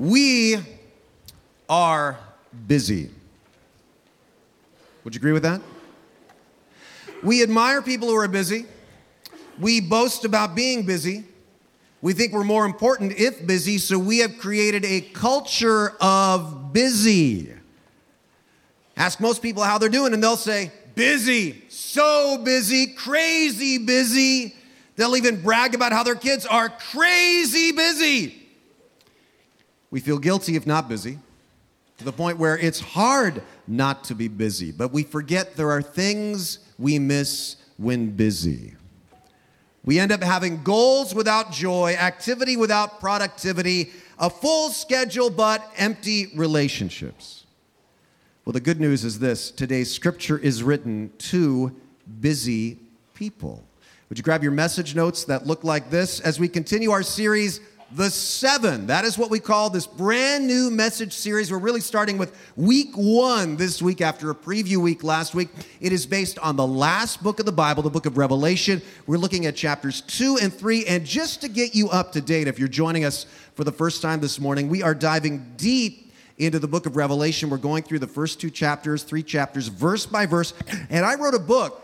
We are busy. Would you agree with that? We admire people who are busy. We boast about being busy. We think we're more important if busy, so we have created a culture of busy. Ask most people how they're doing, and they'll say, busy, so busy, crazy busy. They'll even brag about how their kids are crazy busy. We feel guilty if not busy, to the point where it's hard not to be busy, but we forget there are things we miss when busy. We end up having goals without joy, activity without productivity, a full schedule but empty relationships. Well, the good news is this today's scripture is written to busy people. Would you grab your message notes that look like this as we continue our series, The Seven? That is what we call this brand new message series. We're really starting with week one this week after a preview week last week. It is based on the last book of the Bible, the book of Revelation. We're looking at chapters two and three. And just to get you up to date, if you're joining us for the first time this morning, we are diving deep into the book of Revelation. We're going through the first two chapters, three chapters, verse by verse. And I wrote a book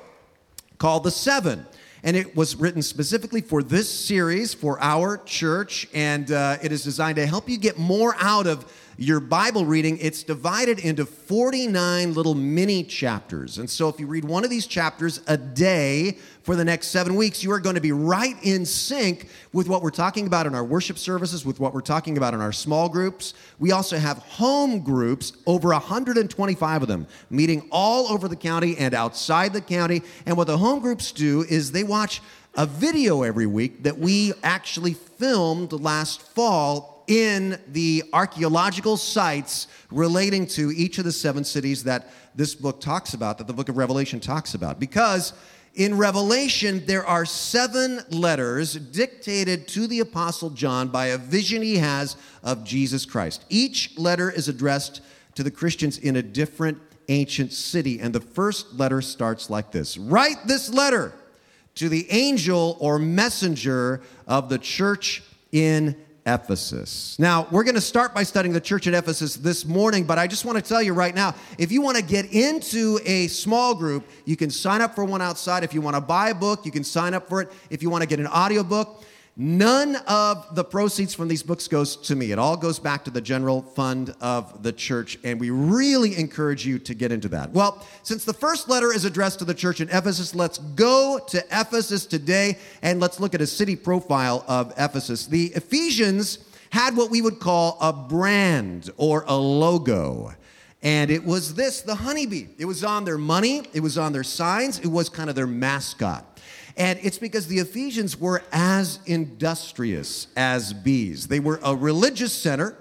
called The Seven and it was written specifically for this series for our church and uh, it is designed to help you get more out of your bible reading it's divided into 49 little mini chapters. And so if you read one of these chapters a day for the next seven weeks you are going to be right in sync with what we're talking about in our worship services with what we're talking about in our small groups. We also have home groups over 125 of them meeting all over the county and outside the county. And what the home groups do is they watch a video every week that we actually filmed last fall in the archaeological sites relating to each of the seven cities that this book talks about, that the book of Revelation talks about. Because in Revelation, there are seven letters dictated to the Apostle John by a vision he has of Jesus Christ. Each letter is addressed to the Christians in a different ancient city. And the first letter starts like this Write this letter to the angel or messenger of the church in Ephesus. Now, we're going to start by studying the church at Ephesus this morning, but I just want to tell you right now if you want to get into a small group, you can sign up for one outside. If you want to buy a book, you can sign up for it. If you want to get an audiobook, None of the proceeds from these books goes to me. It all goes back to the general fund of the church, and we really encourage you to get into that. Well, since the first letter is addressed to the church in Ephesus, let's go to Ephesus today and let's look at a city profile of Ephesus. The Ephesians had what we would call a brand or a logo. And it was this the honeybee. It was on their money, it was on their signs, it was kind of their mascot. And it's because the Ephesians were as industrious as bees. They were a religious center.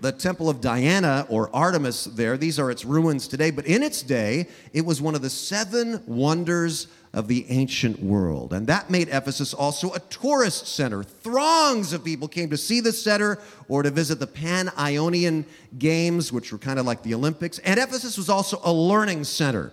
The Temple of Diana or Artemis there, these are its ruins today, but in its day, it was one of the seven wonders of the ancient world. And that made Ephesus also a tourist center. Throngs of people came to see the center or to visit the Pan Ionian Games, which were kind of like the Olympics. And Ephesus was also a learning center.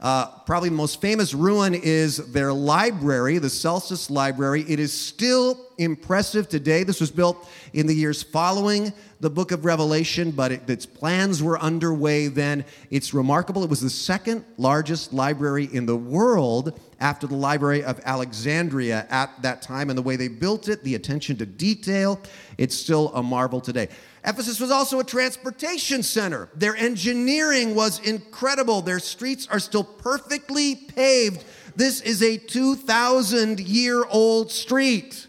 Uh, probably the most famous ruin is their library, the Celsus Library. It is still impressive today. This was built in the years following the book of Revelation, but it, its plans were underway then. It's remarkable. It was the second largest library in the world after the Library of Alexandria at that time. And the way they built it, the attention to detail, it's still a marvel today. Ephesus was also a transportation center. Their engineering was incredible. Their streets are still perfectly paved. This is a 2,000 year old street.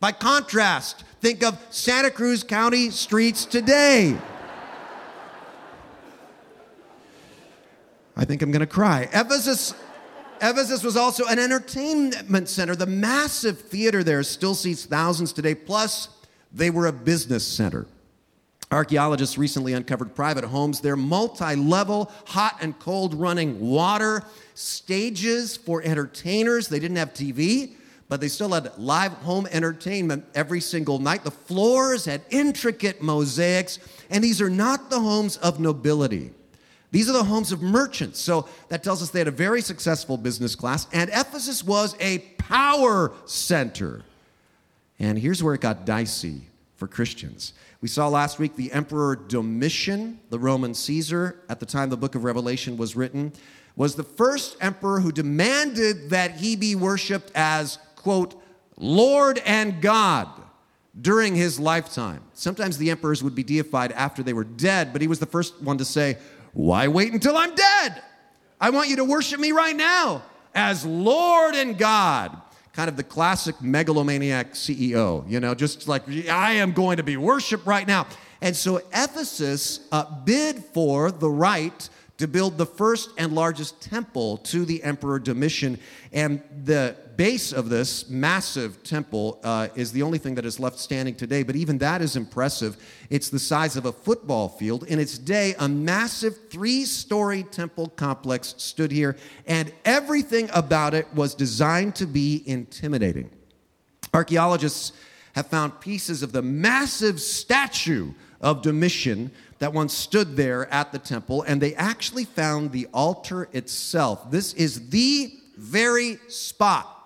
By contrast, think of Santa Cruz County streets today. I think I'm going to cry. Ephesus Ephesus was also an entertainment center. The massive theater there still seats thousands today. Plus, they were a business center. Archaeologists recently uncovered private homes They're multi level, hot and cold running water, stages for entertainers. They didn't have TV, but they still had live home entertainment every single night. The floors had intricate mosaics, and these are not the homes of nobility. These are the homes of merchants. So that tells us they had a very successful business class, and Ephesus was a power center. And here's where it got dicey for Christians. We saw last week the Emperor Domitian, the Roman Caesar, at the time the book of Revelation was written, was the first emperor who demanded that he be worshiped as, quote, Lord and God during his lifetime. Sometimes the emperors would be deified after they were dead, but he was the first one to say, Why wait until I'm dead? I want you to worship me right now as Lord and God. Kind of the classic megalomaniac CEO, you know, just like, I am going to be worshiped right now. And so Ephesus uh, bid for the right to build the first and largest temple to the Emperor Domitian. And the base of this massive temple uh, is the only thing that is left standing today, but even that is impressive. It's the size of a football field. In its day, a massive three story temple complex stood here, and everything about it was designed to be intimidating. Archaeologists have found pieces of the massive statue of Domitian that once stood there at the temple, and they actually found the altar itself. This is the very spot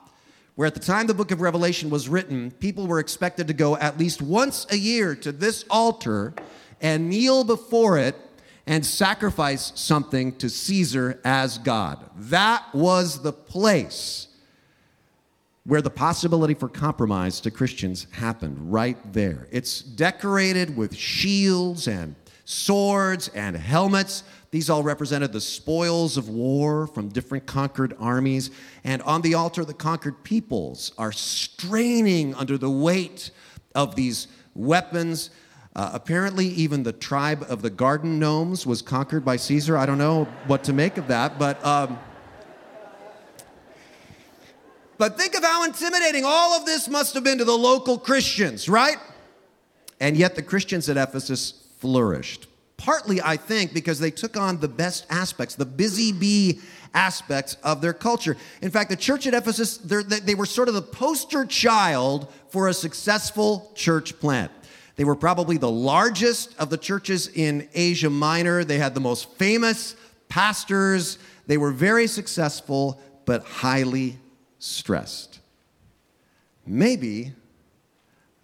where, at the time the book of Revelation was written, people were expected to go at least once a year to this altar and kneel before it and sacrifice something to Caesar as God. That was the place where the possibility for compromise to Christians happened, right there. It's decorated with shields and swords and helmets. These all represented the spoils of war from different conquered armies. And on the altar, the conquered peoples are straining under the weight of these weapons. Uh, apparently, even the tribe of the garden gnomes was conquered by Caesar. I don't know what to make of that, but. Um, but think of how intimidating all of this must have been to the local Christians, right? And yet the Christians at Ephesus flourished. Partly, I think, because they took on the best aspects, the busy bee aspects of their culture. In fact, the church at Ephesus, they were sort of the poster child for a successful church plant. They were probably the largest of the churches in Asia Minor. They had the most famous pastors. They were very successful, but highly stressed. Maybe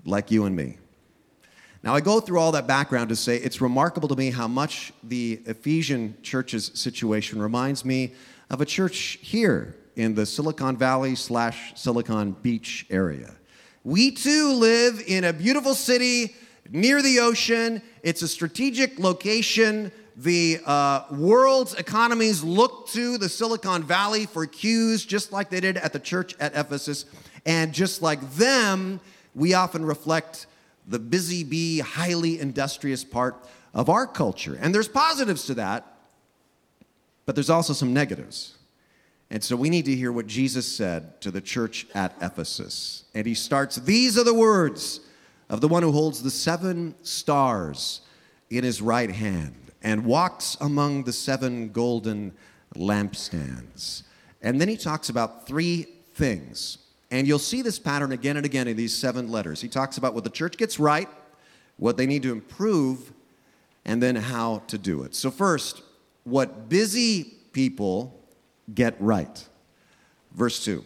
like you and me. Now, I go through all that background to say it's remarkable to me how much the Ephesian church's situation reminds me of a church here in the Silicon Valley slash Silicon Beach area. We too live in a beautiful city near the ocean. It's a strategic location. The uh, world's economies look to the Silicon Valley for cues, just like they did at the church at Ephesus. And just like them, we often reflect the busy bee, highly industrious part of our culture. And there's positives to that, but there's also some negatives. And so we need to hear what Jesus said to the church at Ephesus. And he starts These are the words of the one who holds the seven stars in his right hand and walks among the seven golden lampstands. And then he talks about three things and you'll see this pattern again and again in these seven letters. He talks about what the church gets right, what they need to improve, and then how to do it. So, first, what busy people get right. Verse 2.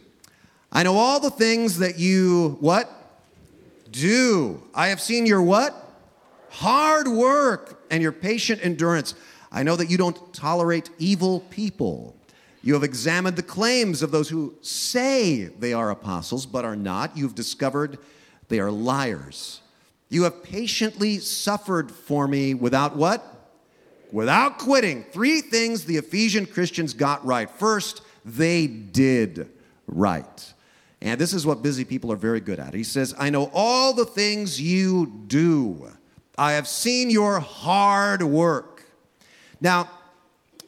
I know all the things that you what? Do. I have seen your what? Hard work and your patient endurance. I know that you don't tolerate evil people. You have examined the claims of those who say they are apostles but are not. You've discovered they are liars. You have patiently suffered for me without what? Without quitting. Three things the Ephesian Christians got right. First, they did right. And this is what busy people are very good at. He says, I know all the things you do. I have seen your hard work. Now,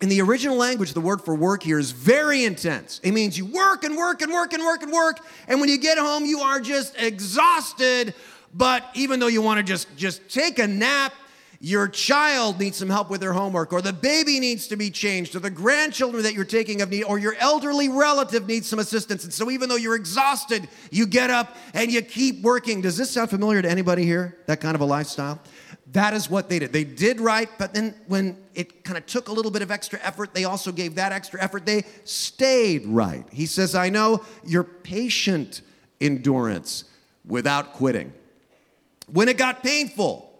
in the original language, the word for work here is very intense. It means you work and work and work and work and work, and when you get home, you are just exhausted. But even though you want to just, just take a nap, your child needs some help with their homework, or the baby needs to be changed, or the grandchildren that you're taking of need, or your elderly relative needs some assistance. And so, even though you're exhausted, you get up and you keep working. Does this sound familiar to anybody here? That kind of a lifestyle? That is what they did. They did right, but then when it kind of took a little bit of extra effort, they also gave that extra effort. They stayed right. He says, I know your patient endurance without quitting. when it got painful,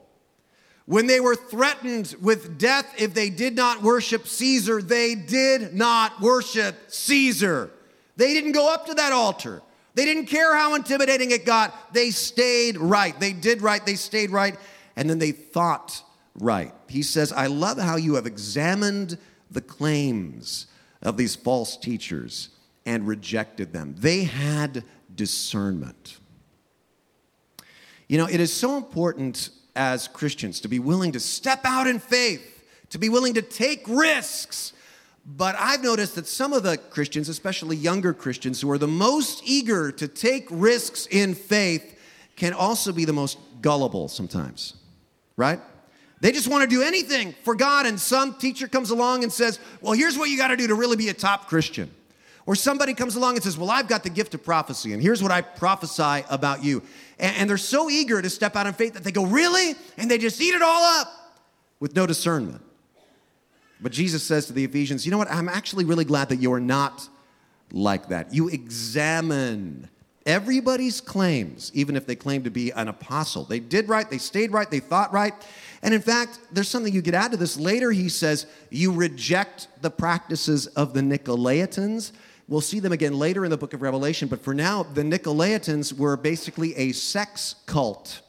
when they were threatened with death if they did not worship Caesar, they did not worship Caesar. They didn't go up to that altar. They didn't care how intimidating it got. They stayed right. They did right. They stayed right. And then they thought right. He says, I love how you have examined the claims of these false teachers and rejected them. They had discernment. You know, it is so important as Christians to be willing to step out in faith, to be willing to take risks. But I've noticed that some of the Christians, especially younger Christians, who are the most eager to take risks in faith, can also be the most gullible sometimes, right? They just want to do anything for God, and some teacher comes along and says, Well, here's what you got to do to really be a top Christian. Or somebody comes along and says, Well, I've got the gift of prophecy, and here's what I prophesy about you. And, and they're so eager to step out in faith that they go, Really? And they just eat it all up with no discernment. But Jesus says to the Ephesians, You know what? I'm actually really glad that you're not like that. You examine everybody's claims, even if they claim to be an apostle. They did right, they stayed right, they thought right. And in fact, there's something you could add to this. Later, he says, You reject the practices of the Nicolaitans. We'll see them again later in the book of Revelation, but for now, the Nicolaitans were basically a sex cult.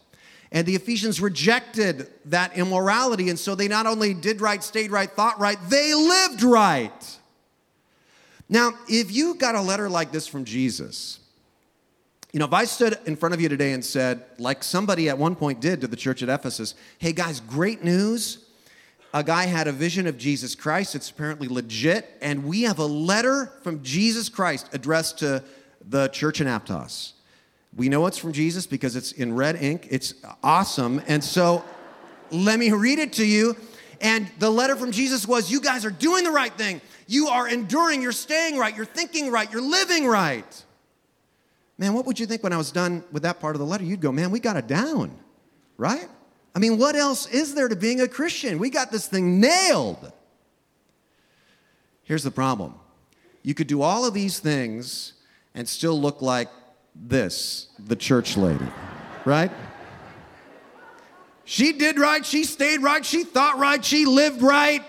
And the Ephesians rejected that immorality, and so they not only did right, stayed right, thought right, they lived right. Now, if you got a letter like this from Jesus, you know, if I stood in front of you today and said, like somebody at one point did to the church at Ephesus, hey guys, great news a guy had a vision of Jesus Christ. It's apparently legit. And we have a letter from Jesus Christ addressed to the church in Aptos. We know it's from Jesus because it's in red ink. It's awesome. And so let me read it to you. And the letter from Jesus was You guys are doing the right thing. You are enduring. You're staying right. You're thinking right. You're living right. Man, what would you think when I was done with that part of the letter? You'd go, Man, we got it down, right? I mean, what else is there to being a Christian? We got this thing nailed. Here's the problem you could do all of these things and still look like this, the church lady, right? She did right, she stayed right, she thought right, she lived right.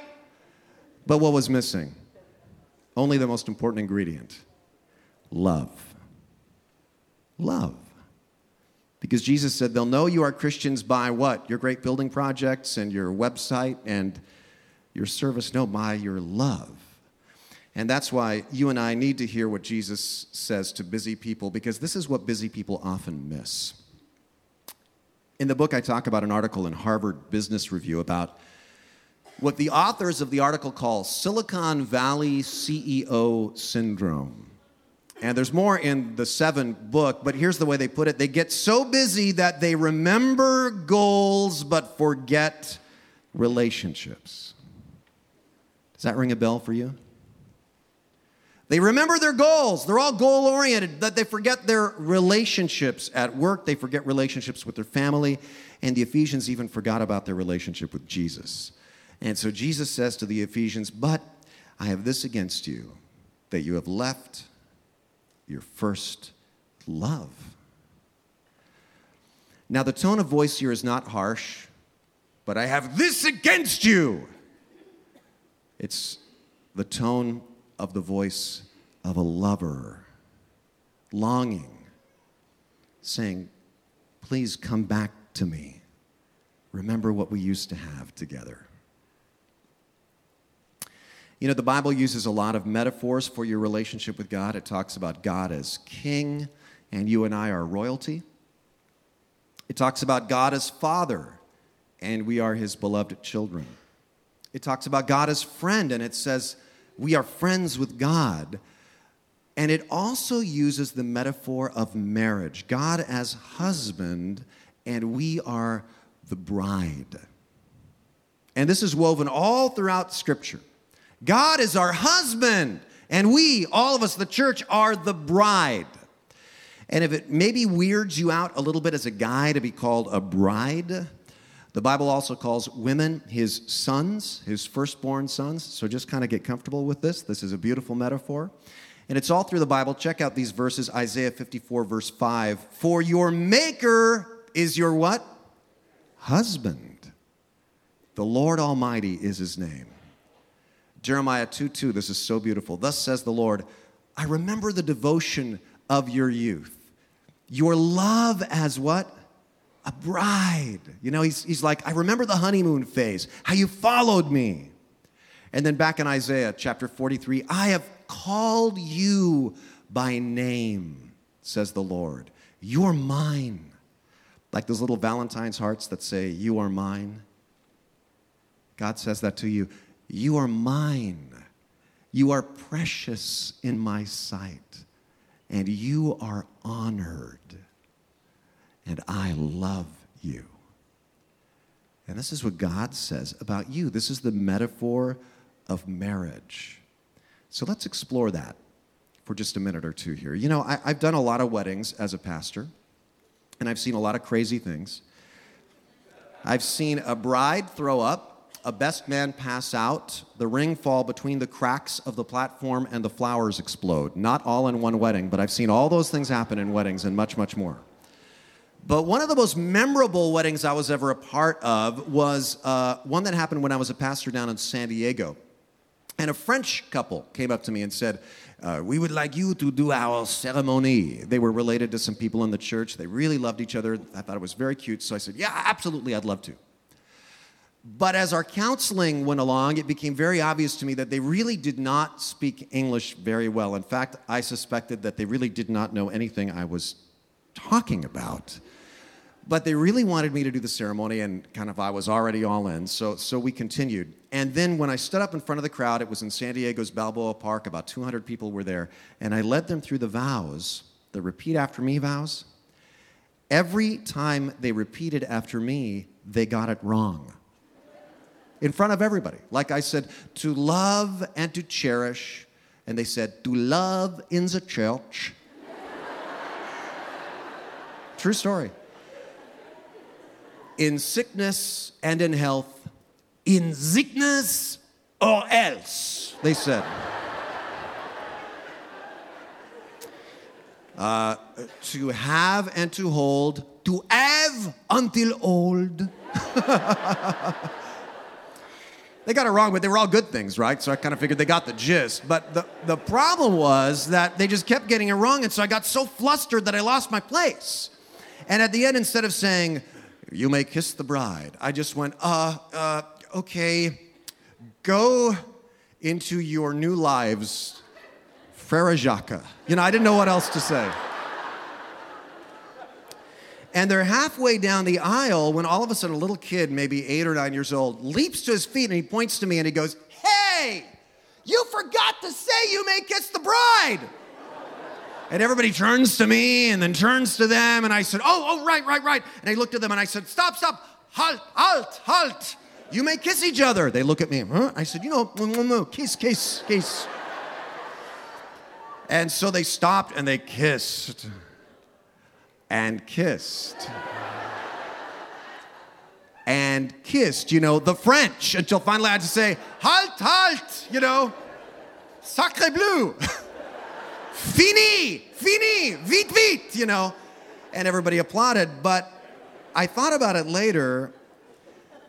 But what was missing? Only the most important ingredient love. Love. Because Jesus said, they'll know you are Christians by what? Your great building projects and your website and your service? No, by your love. And that's why you and I need to hear what Jesus says to busy people, because this is what busy people often miss. In the book, I talk about an article in Harvard Business Review about what the authors of the article call Silicon Valley CEO syndrome. And there's more in the seven book, but here's the way they put it they get so busy that they remember goals but forget relationships. Does that ring a bell for you? They remember their goals. They're all goal oriented, but they forget their relationships at work. They forget relationships with their family. And the Ephesians even forgot about their relationship with Jesus. And so Jesus says to the Ephesians, But I have this against you, that you have left your first love. Now, the tone of voice here is not harsh, but I have this against you. It's the tone of the voice of a lover, longing, saying, Please come back to me. Remember what we used to have together. You know, the Bible uses a lot of metaphors for your relationship with God. It talks about God as king, and you and I are royalty. It talks about God as father, and we are his beloved children. It talks about God as friend, and it says we are friends with God. And it also uses the metaphor of marriage God as husband, and we are the bride. And this is woven all throughout Scripture. God is our husband, and we, all of us, the church, are the bride. And if it maybe weirds you out a little bit as a guy to be called a bride, the Bible also calls women his sons, his firstborn sons. So just kind of get comfortable with this. This is a beautiful metaphor. And it's all through the Bible. Check out these verses Isaiah 54, verse 5. For your maker is your what? husband. The Lord Almighty is his name. Jeremiah 2 2, this is so beautiful. Thus says the Lord, I remember the devotion of your youth, your love as what? A bride. You know, he's, he's like, I remember the honeymoon phase, how you followed me. And then back in Isaiah chapter 43, I have called you by name, says the Lord. You're mine. Like those little Valentine's hearts that say, You are mine. God says that to you. You are mine. You are precious in my sight, and you are honored, and I love you. And this is what God says about you. This is the metaphor of marriage. So let's explore that for just a minute or two here. You know, I, have done a lot of weddings as a pastor, and I've seen a lot of crazy things. I've seen a bride throw up a best man pass out, the ring fall between the cracks of the platform, and the flowers explode. Not all in one wedding, but I've seen all those things happen in weddings and much, much more. But one of the most memorable weddings I was ever a part of was uh, one that happened when I was a pastor down in San Diego. And a French couple came up to me and said, uh, We would like you to do our ceremony. They were related to some people in the church. They really loved each other. I thought it was very cute. So I said, Yeah, absolutely, I'd love to. But as our counseling went along, it became very obvious to me that they really did not speak English very well. In fact, I suspected that they really did not know anything I was talking about. But they really wanted me to do the ceremony, and kind of I was already all in. So, so we continued. And then when I stood up in front of the crowd, it was in San Diego's Balboa Park, about 200 people were there, and I led them through the vows, the repeat after me vows. Every time they repeated after me, they got it wrong in front of everybody. Like I said, to love and to cherish. And they said, to love in the church. True story. In sickness and in health, in sickness or else, they said. Uh, to have and to hold, to have until old. They got it wrong, but they were all good things, right? So I kind of figured they got the gist. But the, the problem was that they just kept getting it wrong, and so I got so flustered that I lost my place. And at the end, instead of saying, You may kiss the bride, I just went, Uh, uh, okay, go into your new lives, Frere Jacques. You know, I didn't know what else to say. And they're halfway down the aisle when all of a sudden a little kid, maybe eight or nine years old, leaps to his feet and he points to me and he goes, Hey, you forgot to say you may kiss the bride. And everybody turns to me and then turns to them. And I said, Oh, oh, right, right, right. And I looked at them and I said, Stop, stop, halt, halt, halt. You may kiss each other. They look at me, huh? I said, You know, kiss, kiss, kiss. And so they stopped and they kissed and kissed. and kissed, you know, the French, until finally I had to say, halt, halt, you know, sacre bleu, fini, fini, vite, vite, you know. And everybody applauded, but I thought about it later,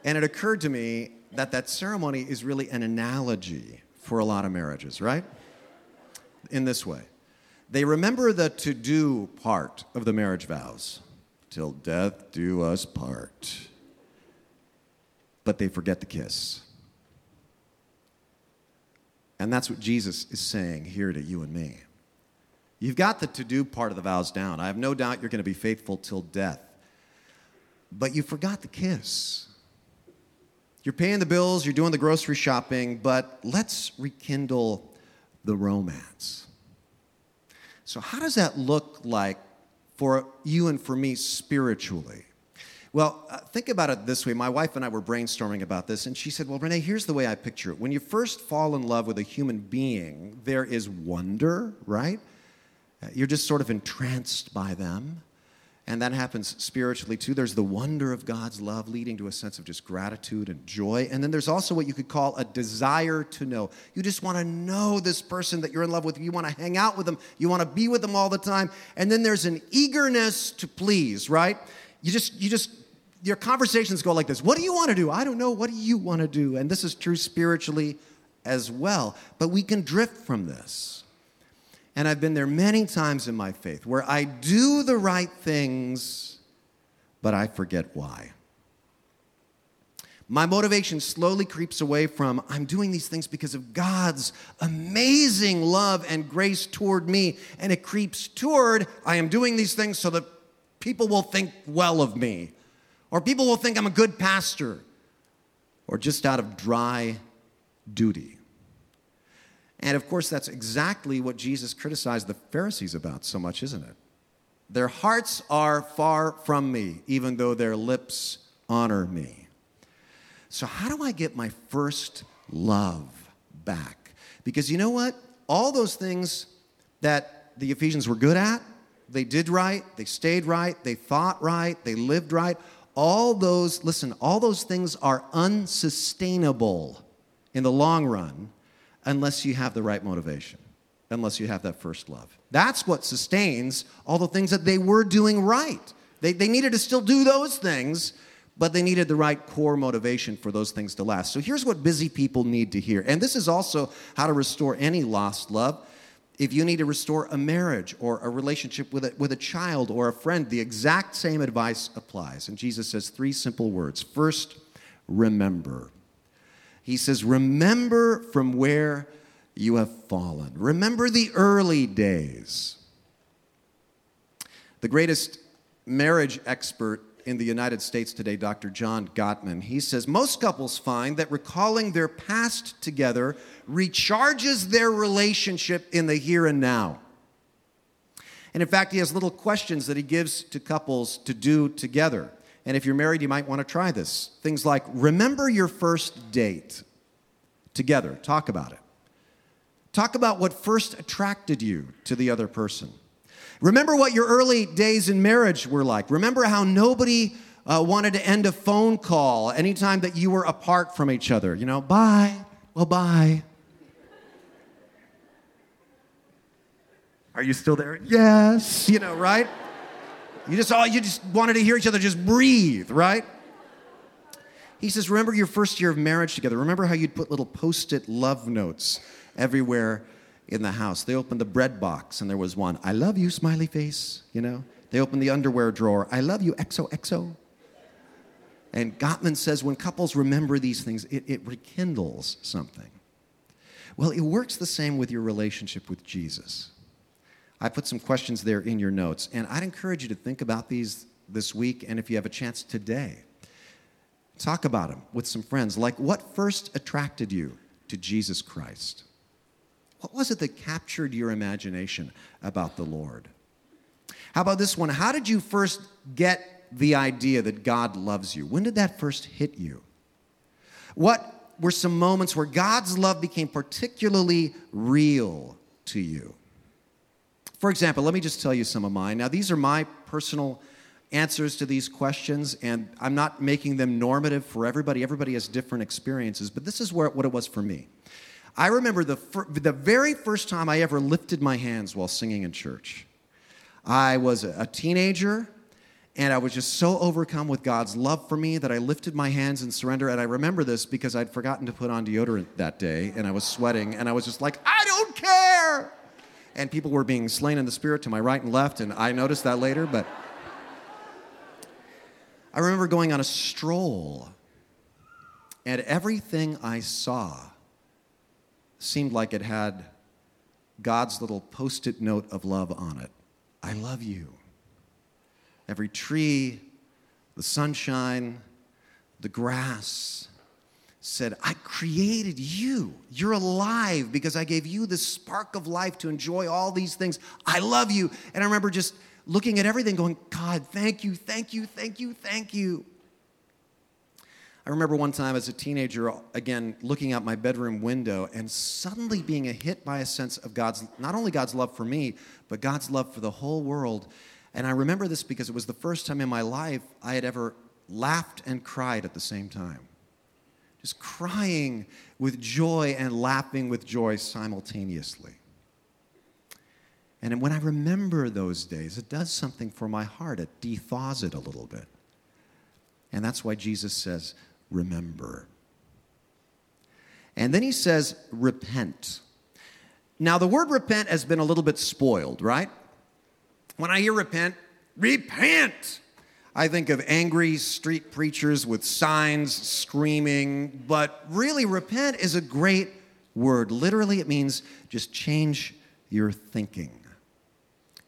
and it occurred to me that that ceremony is really an analogy for a lot of marriages, right? In this way. They remember the to do part of the marriage vows till death do us part. But they forget the kiss. And that's what Jesus is saying here to you and me. You've got the to do part of the vows down. I have no doubt you're going to be faithful till death. But you forgot the kiss. You're paying the bills, you're doing the grocery shopping, but let's rekindle the romance. So, how does that look like for you and for me spiritually? Well, uh, think about it this way. My wife and I were brainstorming about this, and she said, Well, Rene, here's the way I picture it. When you first fall in love with a human being, there is wonder, right? Uh, you're just sort of entranced by them. And that happens spiritually too. There's the wonder of God's love leading to a sense of just gratitude and joy. And then there's also what you could call a desire to know. You just want to know this person that you're in love with. You want to hang out with them. You want to be with them all the time. And then there's an eagerness to please, right? You just you just your conversations go like this What do you want to do? I don't know. What do you want to do? And this is true spiritually as well. But we can drift from this. And I've been there many times in my faith where I do the right things, but I forget why. My motivation slowly creeps away from I'm doing these things because of God's amazing love and grace toward me, and it creeps toward I am doing these things so that people will think well of me, or people will think I'm a good pastor, or just out of dry duty. And of course, that's exactly what Jesus criticized the Pharisees about so much, isn't it? Their hearts are far from me, even though their lips honor me. So, how do I get my first love back? Because you know what? All those things that the Ephesians were good at, they did right, they stayed right, they thought right, they lived right. All those, listen, all those things are unsustainable in the long run unless you have the right motivation, unless you have that first love. That's what sustains all the things that they were doing right. They, they needed to still do those things, but they needed the right core motivation for those things to last. So here's what busy people need to hear. And this is also how to restore any lost love. If you need to restore a marriage or a relationship with a, with a child or a friend, the exact same advice applies. And Jesus says three simple words. First, remember. He says, Remember from where you have fallen. Remember the early days. The greatest marriage expert in the United States today, Dr. John Gottman, he says most couples find that recalling their past together recharges their relationship in the here and now. And in fact, he has little questions that he gives to couples to do together. And if you're married, you might want to try this. Things like remember your first date together, talk about it. Talk about what first attracted you to the other person. Remember what your early days in marriage were like. Remember how nobody uh, wanted to end a phone call anytime that you were apart from each other. You know, bye, well, bye. Are you still there? Yes. You know, right? You just all you just wanted to hear each other just breathe, right? He says, Remember your first year of marriage together. Remember how you'd put little post it love notes everywhere in the house. They opened the bread box and there was one, I love you, smiley face, you know. They opened the underwear drawer, I love you, XOXO. And Gottman says when couples remember these things, it, it rekindles something. Well, it works the same with your relationship with Jesus. I put some questions there in your notes, and I'd encourage you to think about these this week, and if you have a chance today, talk about them with some friends. Like, what first attracted you to Jesus Christ? What was it that captured your imagination about the Lord? How about this one? How did you first get the idea that God loves you? When did that first hit you? What were some moments where God's love became particularly real to you? For example, let me just tell you some of mine. Now, these are my personal answers to these questions, and I'm not making them normative for everybody. Everybody has different experiences, but this is where, what it was for me. I remember the, fir- the very first time I ever lifted my hands while singing in church. I was a teenager, and I was just so overcome with God's love for me that I lifted my hands in surrender. And I remember this because I'd forgotten to put on deodorant that day, and I was sweating, and I was just like, I don't care! And people were being slain in the spirit to my right and left, and I noticed that later, but. I remember going on a stroll, and everything I saw seemed like it had God's little post it note of love on it. I love you. Every tree, the sunshine, the grass said, I created you. You're alive because I gave you the spark of life to enjoy all these things. I love you. And I remember just looking at everything going, God, thank you, thank you, thank you, thank you. I remember one time as a teenager, again, looking out my bedroom window and suddenly being hit by a sense of God's, not only God's love for me, but God's love for the whole world. And I remember this because it was the first time in my life I had ever laughed and cried at the same time. Just crying with joy and laughing with joy simultaneously. And when I remember those days, it does something for my heart. It dethaws it a little bit. And that's why Jesus says, remember. And then he says, repent. Now, the word repent has been a little bit spoiled, right? When I hear repent, repent. I think of angry street preachers with signs screaming, but really, repent is a great word. Literally, it means just change your thinking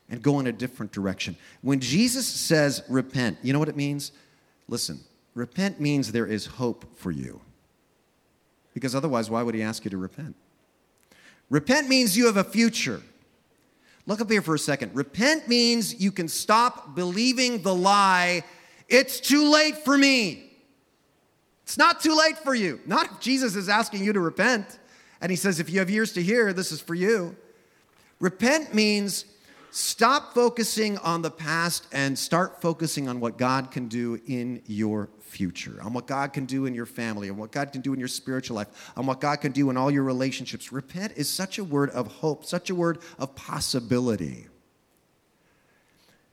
and go in a different direction. When Jesus says repent, you know what it means? Listen, repent means there is hope for you. Because otherwise, why would he ask you to repent? Repent means you have a future. Look up here for a second. Repent means you can stop believing the lie, it's too late for me. It's not too late for you. Not if Jesus is asking you to repent and he says, if you have ears to hear, this is for you. Repent means stop focusing on the past and start focusing on what God can do in your future, on what God can do in your family, on what God can do in your spiritual life, on what God can do in all your relationships. Repent is such a word of hope, such a word of possibility.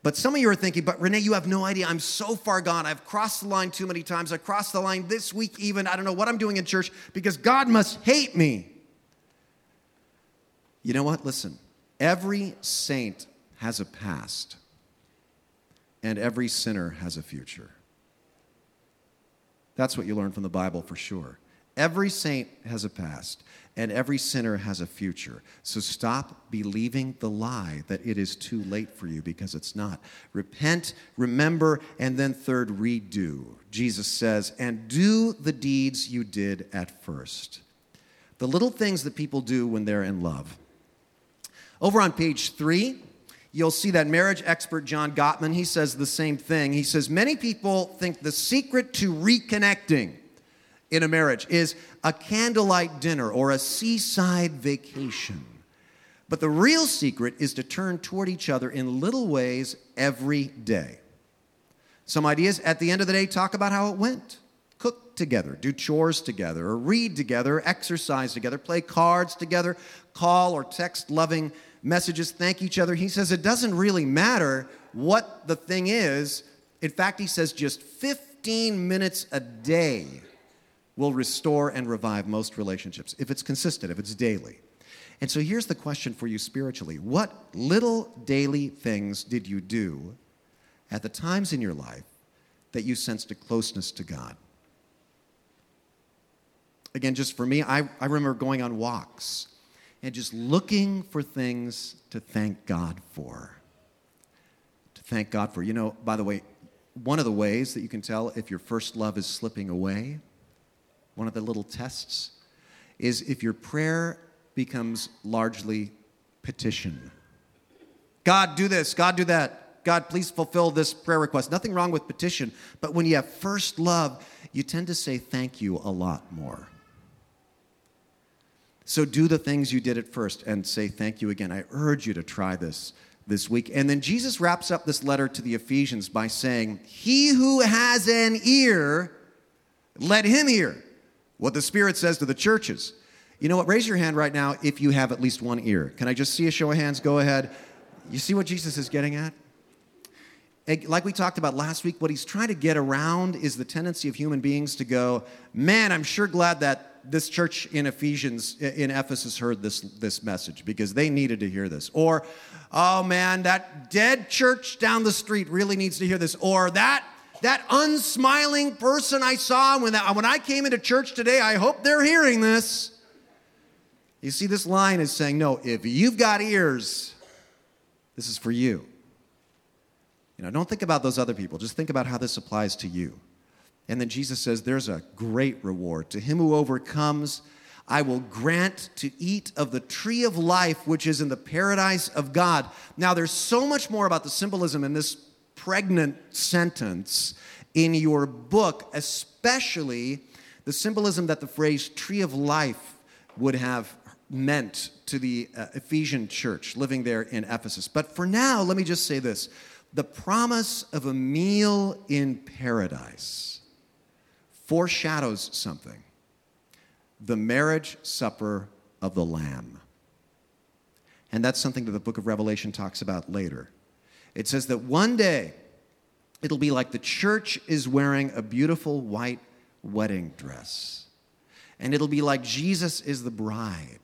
But some of you are thinking, but Rene, you have no idea. I'm so far gone. I've crossed the line too many times. I crossed the line this week, even. I don't know what I'm doing in church because God must hate me. You know what? Listen, every saint has a past, and every sinner has a future. That's what you learn from the Bible for sure. Every saint has a past, and every sinner has a future. So stop believing the lie that it is too late for you because it's not. Repent, remember, and then third, redo. Jesus says, and do the deeds you did at first. The little things that people do when they're in love. Over on page three, you'll see that marriage expert John Gottman, he says the same thing. He says, Many people think the secret to reconnecting in a marriage is a candlelight dinner or a seaside vacation. But the real secret is to turn toward each other in little ways every day. Some ideas at the end of the day talk about how it went. Cook together, do chores together, or read together, exercise together, play cards together, call or text loving messages, thank each other. He says it doesn't really matter what the thing is. In fact, he says just 15 minutes a day will restore and revive most relationships if it's consistent, if it's daily. And so here's the question for you spiritually What little daily things did you do at the times in your life that you sensed a closeness to God? Again, just for me, I, I remember going on walks and just looking for things to thank God for. To thank God for. You know, by the way, one of the ways that you can tell if your first love is slipping away, one of the little tests, is if your prayer becomes largely petition. God, do this. God, do that. God, please fulfill this prayer request. Nothing wrong with petition, but when you have first love, you tend to say thank you a lot more. So do the things you did at first and say thank you again. I urge you to try this this week. And then Jesus wraps up this letter to the Ephesians by saying, He who has an ear, let him hear what the Spirit says to the churches. You know what? Raise your hand right now if you have at least one ear. Can I just see a show of hands? Go ahead. You see what Jesus is getting at? Like we talked about last week, what he's trying to get around is the tendency of human beings to go, Man, I'm sure glad that this church in Ephesians, in Ephesus, heard this, this message because they needed to hear this. Or, oh man, that dead church down the street really needs to hear this. Or that, that unsmiling person I saw when, that, when I came into church today, I hope they're hearing this. You see, this line is saying, no, if you've got ears, this is for you. You know, don't think about those other people. Just think about how this applies to you. And then Jesus says, There's a great reward. To him who overcomes, I will grant to eat of the tree of life, which is in the paradise of God. Now, there's so much more about the symbolism in this pregnant sentence in your book, especially the symbolism that the phrase tree of life would have meant to the uh, Ephesian church living there in Ephesus. But for now, let me just say this the promise of a meal in paradise foreshadows something the marriage supper of the Lamb. And that's something that the book of Revelation talks about later. It says that one day It'll be like the church is wearing a beautiful white wedding dress. And it'll be like Jesus is the bride.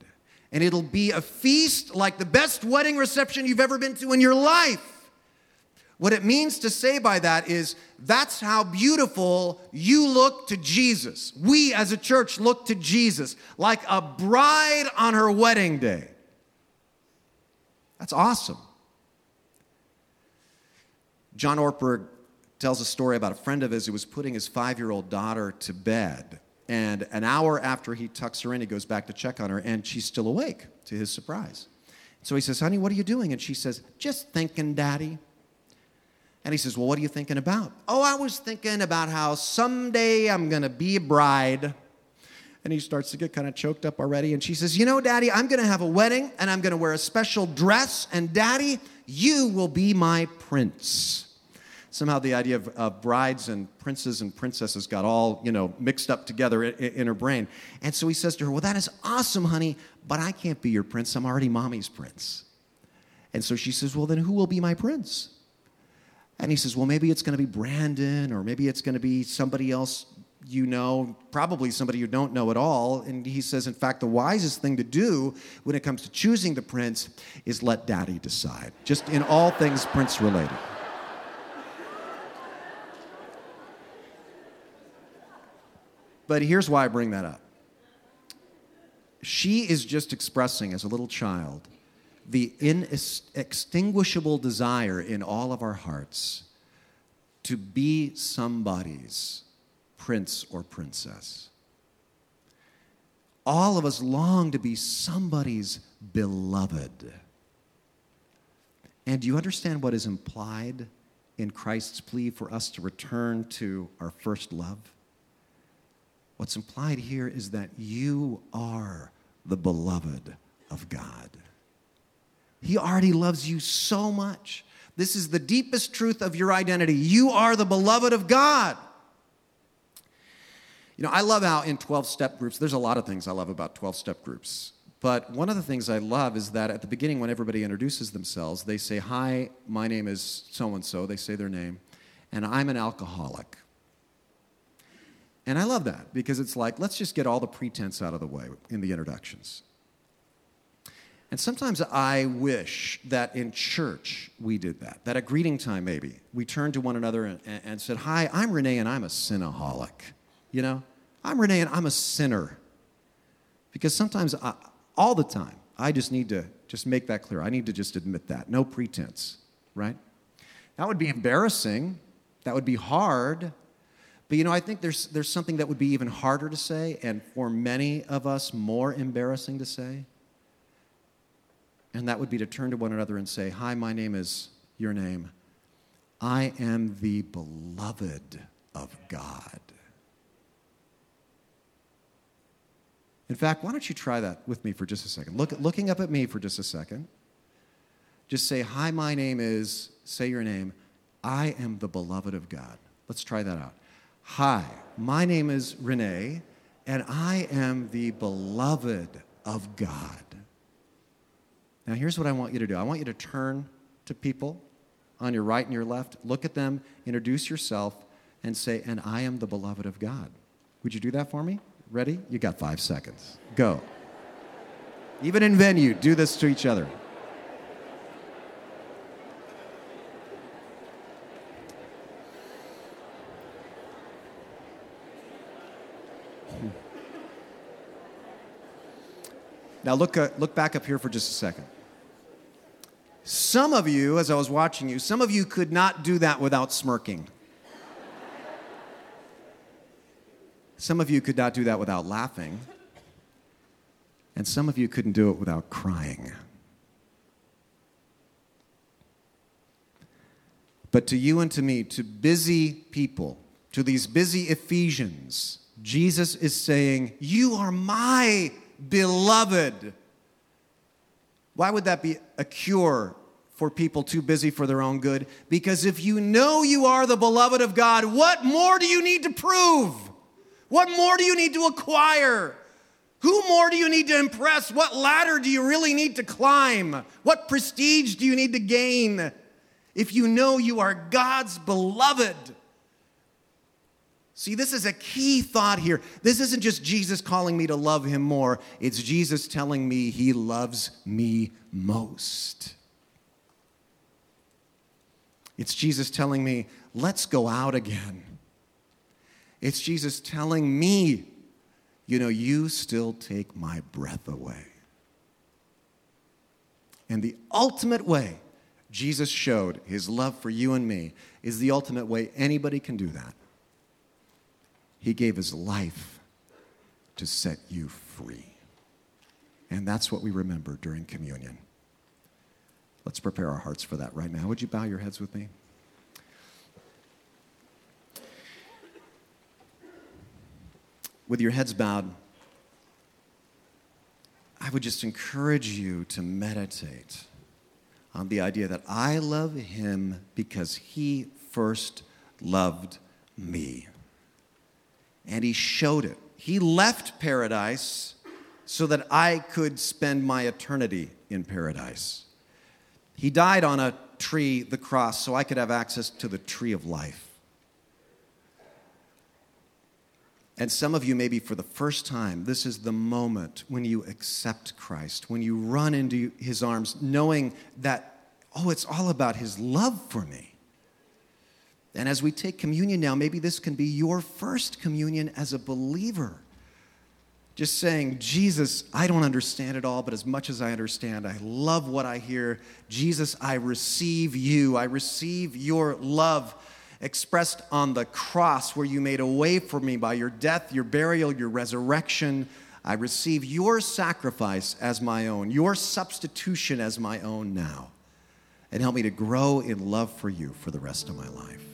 And it'll be a feast like the best wedding reception you've ever been to in your life. What it means to say by that is that's how beautiful you look to Jesus. We as a church look to Jesus like a bride on her wedding day. That's awesome. John Ortberg tells a story about a friend of his who was putting his five year old daughter to bed. And an hour after he tucks her in, he goes back to check on her, and she's still awake to his surprise. So he says, Honey, what are you doing? And she says, Just thinking, Daddy. And he says, Well, what are you thinking about? Oh, I was thinking about how someday I'm going to be a bride. And he starts to get kind of choked up already. And she says, You know, Daddy, I'm going to have a wedding and I'm going to wear a special dress. And Daddy, you will be my prince. Somehow the idea of, of brides and princes and princesses got all, you know, mixed up together in, in her brain. And so he says to her, Well, that is awesome, honey, but I can't be your prince. I'm already mommy's prince. And so she says, Well, then who will be my prince? And he says, Well, maybe it's going to be Brandon, or maybe it's going to be somebody else you know, probably somebody you don't know at all. And he says, in fact, the wisest thing to do when it comes to choosing the prince is let daddy decide, just in all things prince related. But here's why I bring that up. She is just expressing, as a little child, the inextinguishable desire in all of our hearts to be somebody's prince or princess. All of us long to be somebody's beloved. And do you understand what is implied in Christ's plea for us to return to our first love? What's implied here is that you are the beloved of God. He already loves you so much. This is the deepest truth of your identity. You are the beloved of God. You know, I love how in 12 step groups, there's a lot of things I love about 12 step groups. But one of the things I love is that at the beginning, when everybody introduces themselves, they say, Hi, my name is so and so. They say their name, and I'm an alcoholic. And I love that because it's like, let's just get all the pretense out of the way in the introductions. And sometimes I wish that in church we did that, that at greeting time maybe we turned to one another and, and said, Hi, I'm Rene and I'm a sinaholic. You know, I'm Rene and I'm a sinner. Because sometimes, I, all the time, I just need to just make that clear. I need to just admit that. No pretense, right? That would be embarrassing. That would be hard. But you know, I think there's, there's something that would be even harder to say, and for many of us, more embarrassing to say. And that would be to turn to one another and say, Hi, my name is your name. I am the beloved of God. In fact, why don't you try that with me for just a second? Look, looking up at me for just a second. Just say, Hi, my name is, say your name. I am the beloved of God. Let's try that out. Hi, my name is Rene, and I am the beloved of God. Now, here's what I want you to do I want you to turn to people on your right and your left, look at them, introduce yourself, and say, And I am the beloved of God. Would you do that for me? Ready? You got five seconds. Go. Even in venue, do this to each other. Now look, uh, look back up here for just a second. Some of you, as I was watching you, some of you could not do that without smirking. Some of you could not do that without laughing. And some of you couldn't do it without crying. But to you and to me, to busy people, to these busy Ephesians, Jesus is saying, You are my beloved. Why would that be a cure for people too busy for their own good? Because if you know you are the beloved of God, what more do you need to prove? What more do you need to acquire? Who more do you need to impress? What ladder do you really need to climb? What prestige do you need to gain? if you know you are God's beloved. See, this is a key thought here. This isn't just Jesus calling me to love him more, it's Jesus telling me he loves me most. It's Jesus telling me, let's go out again. It's Jesus telling me, you know, you still take my breath away. And the ultimate way Jesus showed his love for you and me is the ultimate way anybody can do that. He gave his life to set you free. And that's what we remember during communion. Let's prepare our hearts for that right now. Would you bow your heads with me? With your heads bowed, I would just encourage you to meditate on the idea that I love him because he first loved me. And he showed it. He left paradise so that I could spend my eternity in paradise. He died on a tree, the cross, so I could have access to the tree of life. And some of you, maybe for the first time, this is the moment when you accept Christ, when you run into his arms, knowing that, oh, it's all about his love for me. And as we take communion now, maybe this can be your first communion as a believer. Just saying, Jesus, I don't understand it all, but as much as I understand, I love what I hear. Jesus, I receive you. I receive your love expressed on the cross where you made a way for me by your death, your burial, your resurrection. I receive your sacrifice as my own, your substitution as my own now. And help me to grow in love for you for the rest of my life.